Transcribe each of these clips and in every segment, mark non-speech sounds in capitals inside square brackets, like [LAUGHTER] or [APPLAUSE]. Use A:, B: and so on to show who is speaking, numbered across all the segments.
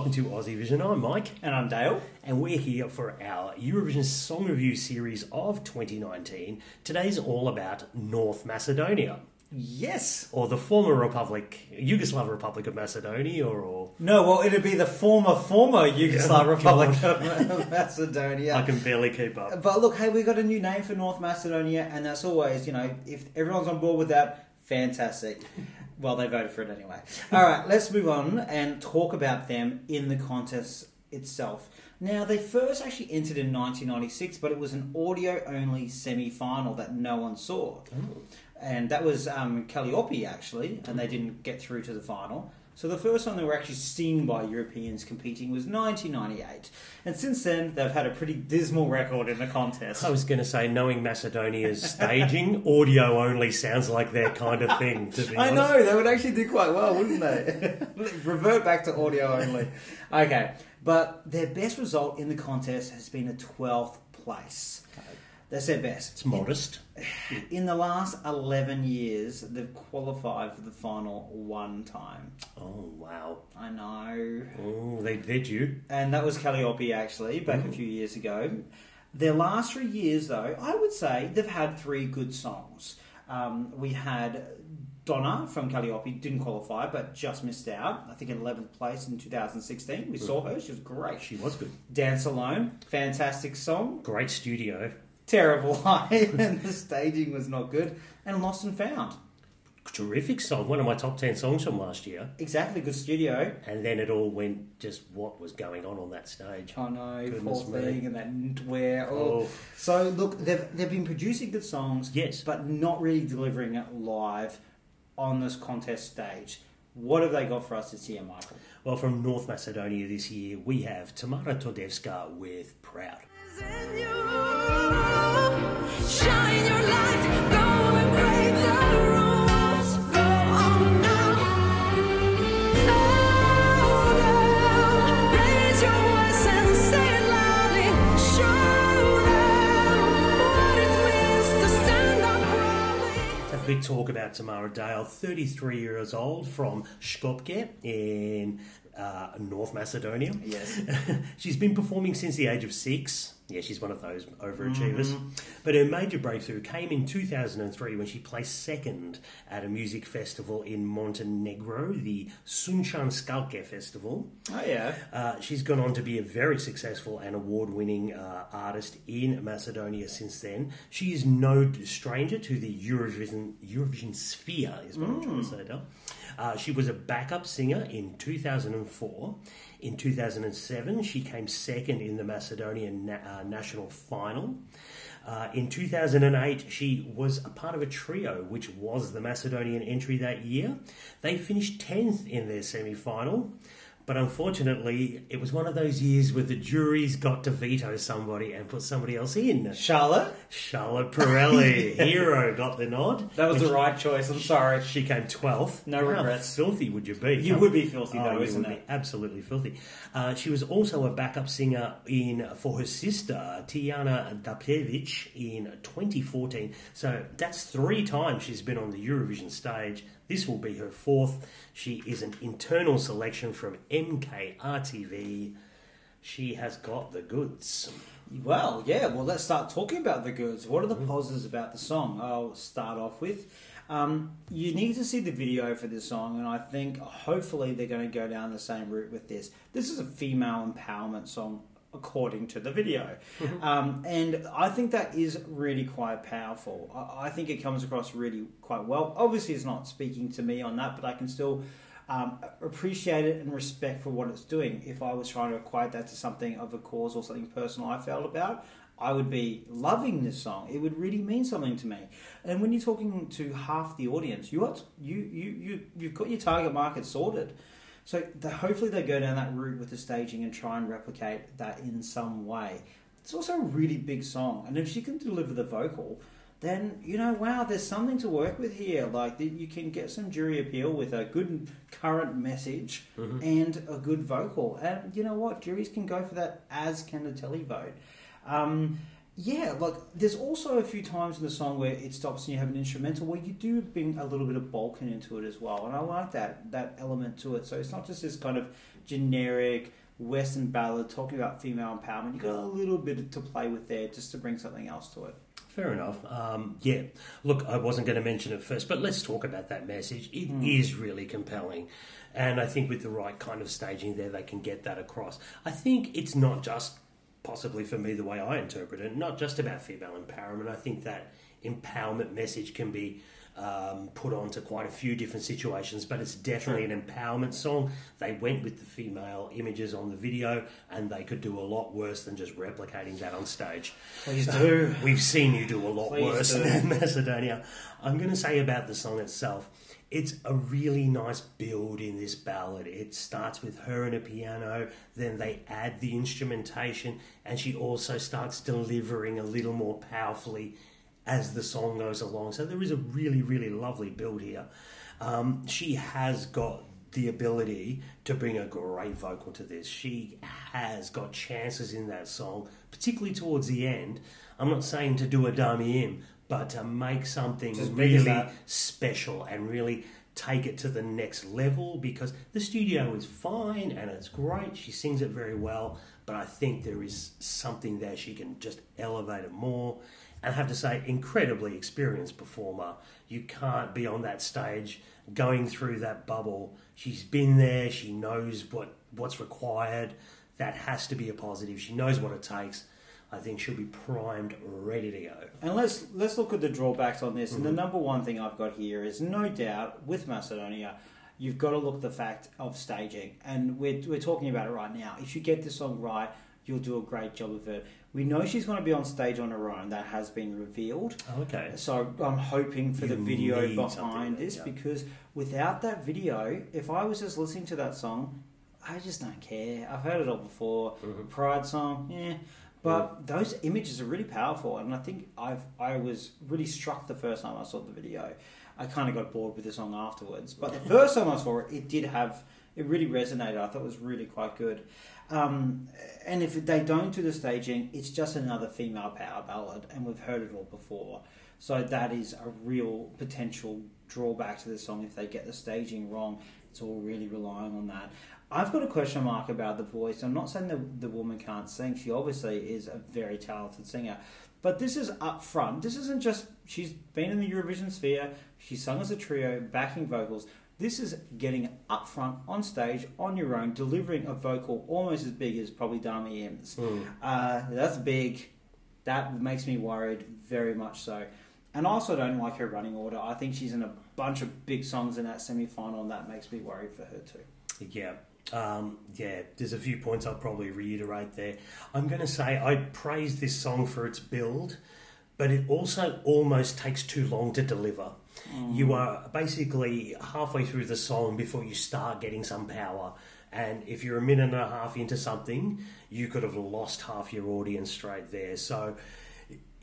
A: welcome to Aussie Vision. I'm Mike,
B: And I'm Dale.
A: and we're here for our Eurovision Song Review series of 2019. Today's all about North Macedonia,
B: Yes.
A: or the former Republic, Yugoslav Republic of Macedonia, or, or
B: No, well, it'd be the former, former Yugoslav Republic of Macedonia.
A: I can barely keep up.
B: But look, hey, we got a new name for North Macedonia, and that's always, you know, if everyone's on board with that, fantastic. Well, they voted for it anyway. All right, let's move on and talk about them in the contest itself. Now, they first actually entered in 1996, but it was an audio only semi final that no one saw. And that was um, Kaliopi, actually, and they didn't get through to the final. So the first time they were actually seen by Europeans competing was 1998. And since then, they've had a pretty dismal record in the contest.
A: I was going to say, knowing Macedonia's staging, audio only sounds like their kind of thing. To be
B: I
A: honest.
B: know they would actually do quite well, wouldn't they? [LAUGHS] Revert back to audio only. Okay, but their best result in the contest has been a twelfth place. That's their best.
A: It's modest.
B: In the last eleven years, they've qualified for the final one time.
A: Wow!
B: I know,
A: Oh, they did you.
B: and that was Kaliopi actually back a few years ago. Their last three years, though, I would say they've had three good songs. Um, we had Dona from Kaliopi, didn't qualify, but just missed out. I think in 11th place in 2016. We saw her, she was great.
A: She was good.
B: Dance Alone, fantastic song.
A: Great studio.
B: Terrible [LAUGHS] live, and the staging was not good. And Lost and Found,
A: Terrific song. One of my top ten songs from last year.
B: exactly good studio.
A: And then it all went just what was going on on that stage.
B: I know,
A: Goodness
B: poor
A: me.
B: thing, and that knitwear. Oh.
A: Oh.
B: So look, they've they've been producing good songs,
A: Yes.
B: but not really delivering it live on this contest stage. What have they got for us this year, Michael?
A: Well, from North Macedonia this year, we have Tamara Todevska with Proud. Tamara Dale, 33 years old from Skopje in uh, North Macedonia.
B: Yes. [LAUGHS]
A: she's been performing since the age of six. Yeah, she's one of those overachievers. But her major breakthrough came in 2003 when she placed second at a music festival in Montenegro, the Sunčane Skale Festival.
B: Oh yeah.
A: Uh, she's gone on to be a very successful and award winning uh, artist in Macedonia since then. She is no stranger to the Eurovision, Eurovision sphere, is what I'm trying to say, Del. Uh, she was a backup singer in 2004. In 2007, she came second in the Macedonian na- uh, national final. Uh, in 2008, she was a part of a trio, which was the Macedonian entry that year. They finished 10th in their semi final, but unfortunately, it was one of those years where the juries got to veto somebody and put somebody else in.
B: Charlotte,
A: Charlotte Perrelli, [LAUGHS] hero, got the nod.
B: that was the right choice. I'm sorry.
A: She came 12th.
B: No
A: How
B: regrets.
A: filthy would you be?
B: You would be filthy
A: Oh,
B: though,
A: you
B: isn't
A: would
B: it?
A: be absolutely filthy. Uh, she was also a backup singer in for her sister Tijana Dapčević in 2014. So that's three times she's been on the Eurovision stage. This will be her fourth. She is an internal selection from MKRTV. She has got the goods.
B: Well, yeah. Well, let's start talking about the goods. What are the positives about the song? I'll start off with. Um, you need to see the video for this song, and I think hopefully they're going to go down the same route with this. This is a female empowerment song, according to the video, um, and I think that is really quite powerful. I, I think it comes across really quite well. Obviously, it's not speaking to me on that, but I can still um, appreciate it and respect for what it's doing. If I was trying to equate that to something of a cause or something personal I felt about, I would be loving this song. It would really mean something to me. And when you're talking to half the audience, you are, you you you you've got your target market sorted. So the, hopefully they go down that route with the staging and try and replicate that in some way. It's also a really big song, and if she can deliver the vocal, then you know, wow, there's something to work with here. Like you can get some jury appeal with a good current message and a good vocal, and you know what, juries can go for that as can the televote. Um, Yeah, like there's also a few times in the song where it stops and you have an instrumental where you do bring a little bit of Balkan into it as well, and I like that that element to it. So it's not just this kind of generic Western ballad talking about female empowerment. You got a little bit to play with there just to bring something else to it.
A: Fair enough. Um, yeah. Look, I wasn't going to mention it first, but let's talk about that message. It is really compelling. And I think with the right kind of staging there, they can get that across. I think it's not just, possibly for me, the way I interpret it, not just about female empowerment. I think that empowerment message can be um, put onto quite a few different situations, but it's definitely an empowerment song. They went with the female images on the video, and they could do a lot worse than just replicating that on stage.
B: Please do.
A: We've seen you do a lot
B: Please
A: worse
B: do.
A: than [LAUGHS] Macedonia. I'm going to say about the song itself, it's a really nice build in this ballad. It starts with her and a piano, then they add the instrumentation, and she also starts delivering a little more powerfully as the song goes along. So there is a really, really lovely build here. Um, she has got the ability to bring a great vocal to this. She has got chances in that song, particularly towards the end. I'm not saying to do a dummy in, but to make something
B: Just
A: really special and really take it to the next level because the studio is fine and it's great. She sings it very well, but I think there is something there she can just elevate it more. And I have to say, incredibly experienced performer. You can't be on that stage going through that bubble. She's been there. She knows what what's required. That has to be a positive. She knows what it takes. I think she'll be primed, ready to go.
B: And let's let's look at the drawbacks on this. And the number one thing I've got here is no doubt with Macedonia, you've got to look at the fact of staging. And we're we're talking about it right now. If you get this song right, you'll do a great job of it. We know she's going to be on stage on her own. That has been revealed.
A: Okay.
B: So I'm hoping for the video behind this
A: yeah.
B: because without that video, if I was just listening to that song, I just don't care. I've heard it all before.
A: Mm-hmm.
B: Pride song, yeah. But those images are really powerful, and I think I've I was really struck the first time I saw the video. I kind of got bored with the song afterwards, but the first time I saw it, it did have it really resonated. I thought it was really quite good. Um, and if they don't do the staging, it's just another female power ballad, and we've heard it all before. So that is a real potential drawback to the song if they get the staging wrong. It's all really relying on that. I've got a question mark about the voice. I'm not saying that the woman can't sing. She obviously is a very talented singer. But this is up front. This isn't just she's been in the Eurovision sphere, she's sung as a trio, backing vocals. This is getting up front on stage on your own, delivering a vocal almost as big as probably Dami Im's. Uh, that's big. That makes me worried very much so. And I also don't like her running order. I think she's in a bunch of big songs in that semi final, and that makes me worried for her too.
A: Yeah. Um, yeah, there's a few points I'll probably reiterate there. I'm going to say I praise this song for its build, but it also almost takes too long to deliver. You are basically halfway through the song before you start getting some power. And if you're a minute and a half into something, you could have lost half your audience straight there. So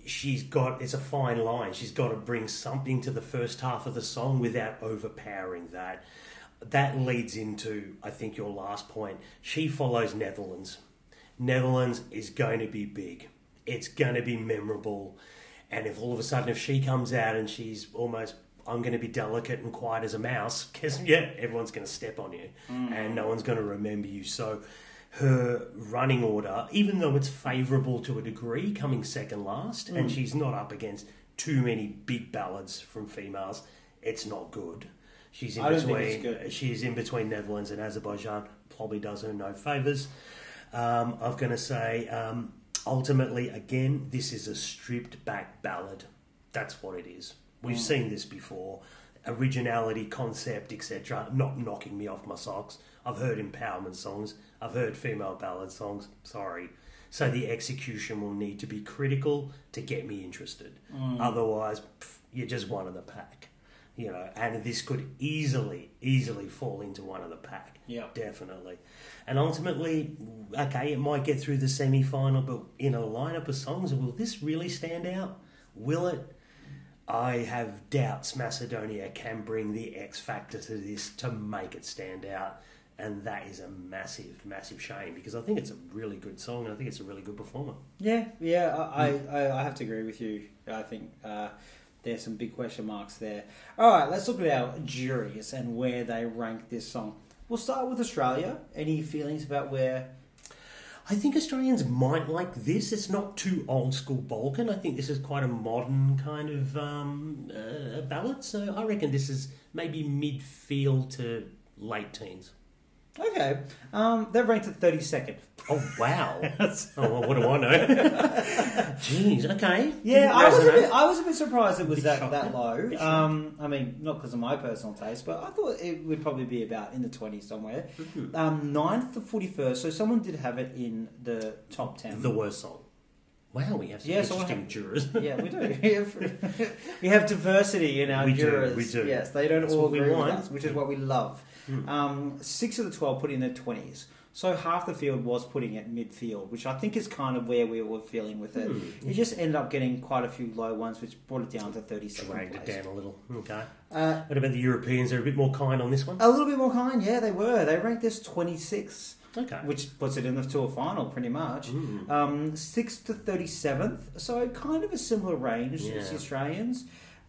A: she's got it's a fine line. She's got to bring something to the first half of the song without overpowering that. That leads into I think your last point. She follows Netherlands. Netherlands is going to be big. It's going to be memorable. And if all of a sudden if she comes out and she's almost I'm going to be delicate and quiet as a mouse [LAUGHS] because yeah, everyone's going to step on you mm. and no one's going to remember you. So her running order, even though it's favourable to a degree, coming second last, and mm. she's not up against too many big ballads from females, it's not good. She's in
B: I
A: between. She's in between Netherlands and Azerbaijan. Probably does her no favours. Um, I'm going to say, um, ultimately, again, this is a stripped back ballad. That's what it is. We've seen this before. Originality, concept, etc. Not knocking me off my socks. I've heard empowerment songs. I've heard female ballad songs. Sorry. So the execution will need to be critical to get me interested. Otherwise, pff, you're just one of the pack. You know, and this could easily, easily fall into one of the pack.
B: Yeah.
A: Definitely. And ultimately, okay, it might get through the semi final, but in a lineup of songs, will this really stand out? Will it? I have doubts Macedonia can bring the X factor to this to make it stand out. and that is a massive, massive shame because I think it's a really good song and I think it's a really good performer.
B: Yeah, yeah, I, I, I have to agree with you. I think uh, there's some big question marks there. All right, let's look at our juries and where they rank this song. We'll start with Australia. Any feelings about where?
A: I think Australians might like this. It's not too old school Balkan. I think this is quite a modern kind of um, uh, ballad. So I reckon this is maybe midfield to late teens.
B: Okay, um, they're ranked at 32nd.
A: Oh wow! [LAUGHS] oh well, what do I know? [LAUGHS] Jeez. Okay.
B: Yeah,
A: Didn't
B: I was, a
A: resonate.
B: bit, I was a bit surprised it was
A: Bit
B: that,
A: shocked,
B: that
A: yeah.
B: low.
A: Bit shocked.
B: Um, I mean, not because of my personal taste, but I thought it would probably be about in the 20s somewhere.
A: Mm-hmm.
B: Um, ninth to 41st, so someone did have it in the top 10.
A: The worst song. Wow, we have some
B: Yeah, so
A: interesting jurors. [LAUGHS]
B: yeah, we do. We have, we have diversity in our
A: We do,
B: jurors.
A: we do.
B: Yes, they don't
A: That's
B: all
A: what we
B: agree with
A: want.
B: us, which is what we love.
A: Hmm.
B: Um, six of the 12 put in their 20s. So half the field was putting it midfield, which I think is kind of where we were feeling with it.
A: Hmm.
B: It just ended up getting quite a few low ones, which brought it down to 32nd
A: Dragged it down a little. Okay.
B: Uh,
A: What about the Europeans? They're a bit more kind on this one.
B: a little bit more kind, yeah, they were. They ranked this 26th,
A: Okay.
B: which puts it in the tour final pretty much.
A: Mm.
B: Um, 6th to 37th, so kind of a similar range as the Australians.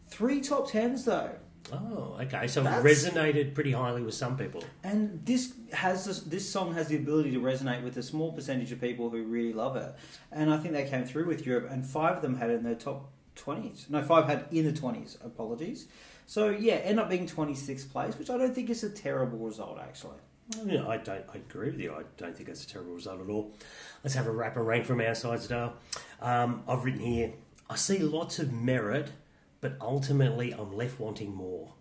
B: Three top tens though.
A: Oh, okay. So it
B: That's-
A: resonated pretty highly with some people.
B: And this has this, this song has the ability to resonate with a small percentage of people who really love it, and I think they came through with Europe, and five of them had it in their top twenties. No, five had in the twenties. Apologies. So yeah, end up being twenty sixth place, which I don't think is a terrible result actually.
A: Yeah, I don't. I agree with you. I don't think that's a terrible result at all. Let's have a wrap and rank from our side, Dale. Um, I've written here. I see lots of merit, but ultimately I'm left wanting more.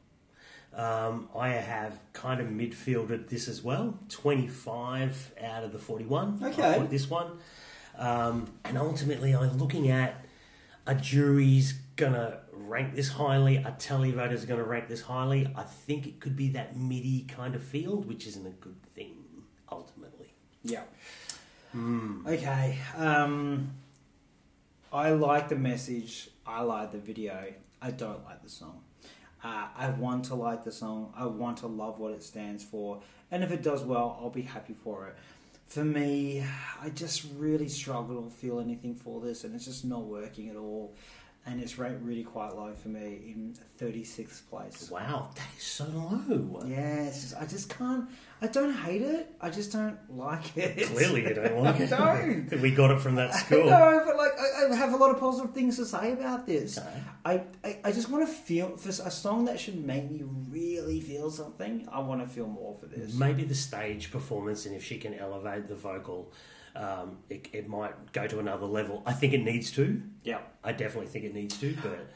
A: Um, I have kind of midfielded this as well. Twenty five out of the forty one.
B: Okay.
A: this one, um, and ultimately I'm looking at a jury's gonna rank this highly, a televoter's gonna rank this highly. I think it could be that MIDI kind of field, which isn't a good thing ultimately.
B: Yeah. Okay. Um, I like the message. I like the video. I don't like the song. Uh, I want to like the song. I want to love what it stands for. And if it does well, I'll be happy for it. For me, I just really struggle to feel anything for this, and it's just not working at all. And it's ranked really quite low for me in 36th place.
A: Wow, that is so low.
B: Yeah, just, I just can't. I don't hate it. I just don't like it.
A: Clearly, you don't like [LAUGHS] it.
B: I don't.
A: we got it from that school.
B: No, but like I, I have a lot of positive things to say about this.
A: Okay.
B: I, I, I just want to feel for a song that should make me really feel something. I want to feel more for this.
A: Maybe the stage performance, and if she can elevate the vocal, um, it, it might go to another level. I think it needs to.
B: Yeah.
A: I definitely think it needs to, but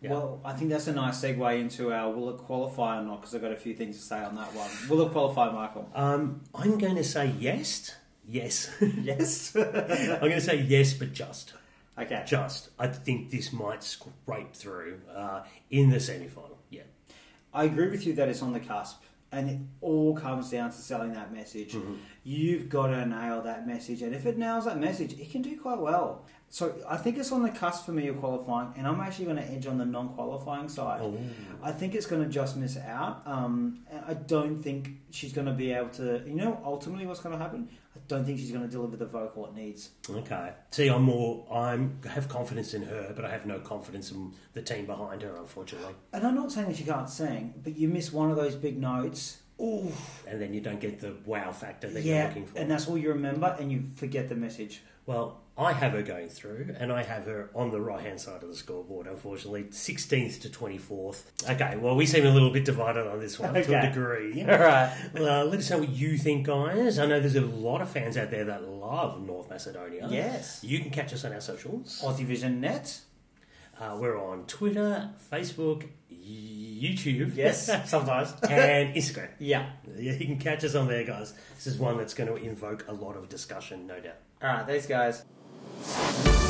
A: yeah.
B: Well, I think that's a nice segue into our will it qualify or not? Because I've got a few things to say on that one. Will it qualify, Michael?
A: um, I'm going to say yes. Yes. [LAUGHS]
B: yes. [LAUGHS]
A: I'm going to say yes, but just.
B: okay.
A: Just. I think this might scrape through uh, in the semi final. Yeah.
B: I agree with you that it's on the cusp, and it all comes down to selling that message.
A: Mm-hmm.
B: You've got to nail that message, and if it nails that message, it can do quite well. So I think it's on the cusp for me of qualifying, and I'm actually going to edge on the non-qualifying side.
A: Oh.
B: I think it's going to just miss out. Um, I don't think she's going to be able to. You know, ultimately, what's going to happen? Don't think she's going to deliver the vocal it needs.
A: Okay. See, I'm more. I'm have confidence in her, but I have no confidence in the team behind her. Unfortunately,
B: And I'm not saying that she can't sing, but you miss one of those big notes. Ooh,
A: and then you don't get the wow factor that you're looking for.
B: and that's all you remember, and you forget the message.
A: Well, I have her going through, and I have her on the right hand side of the scoreboard, unfortunately, 16th to 24th. Okay, well, we seem a little bit divided on this one to a degree. [LAUGHS]
B: All right.
A: Well, uh, let us know what you think, guys. I know there's a lot of fans out there that love North Macedonia.
B: Yes.
A: You can catch us on our socials.
B: Aussie Vision Net.
A: Uh, we're on Twitter, Facebook, YouTube.
B: Yes, [LAUGHS] sometimes.
A: and Instagram. [LAUGHS]
B: yeah.
A: Yeah, you can catch us on there, guys. This is one that's going to invoke a lot of discussion, no doubt.
B: All right. Thanks, guys.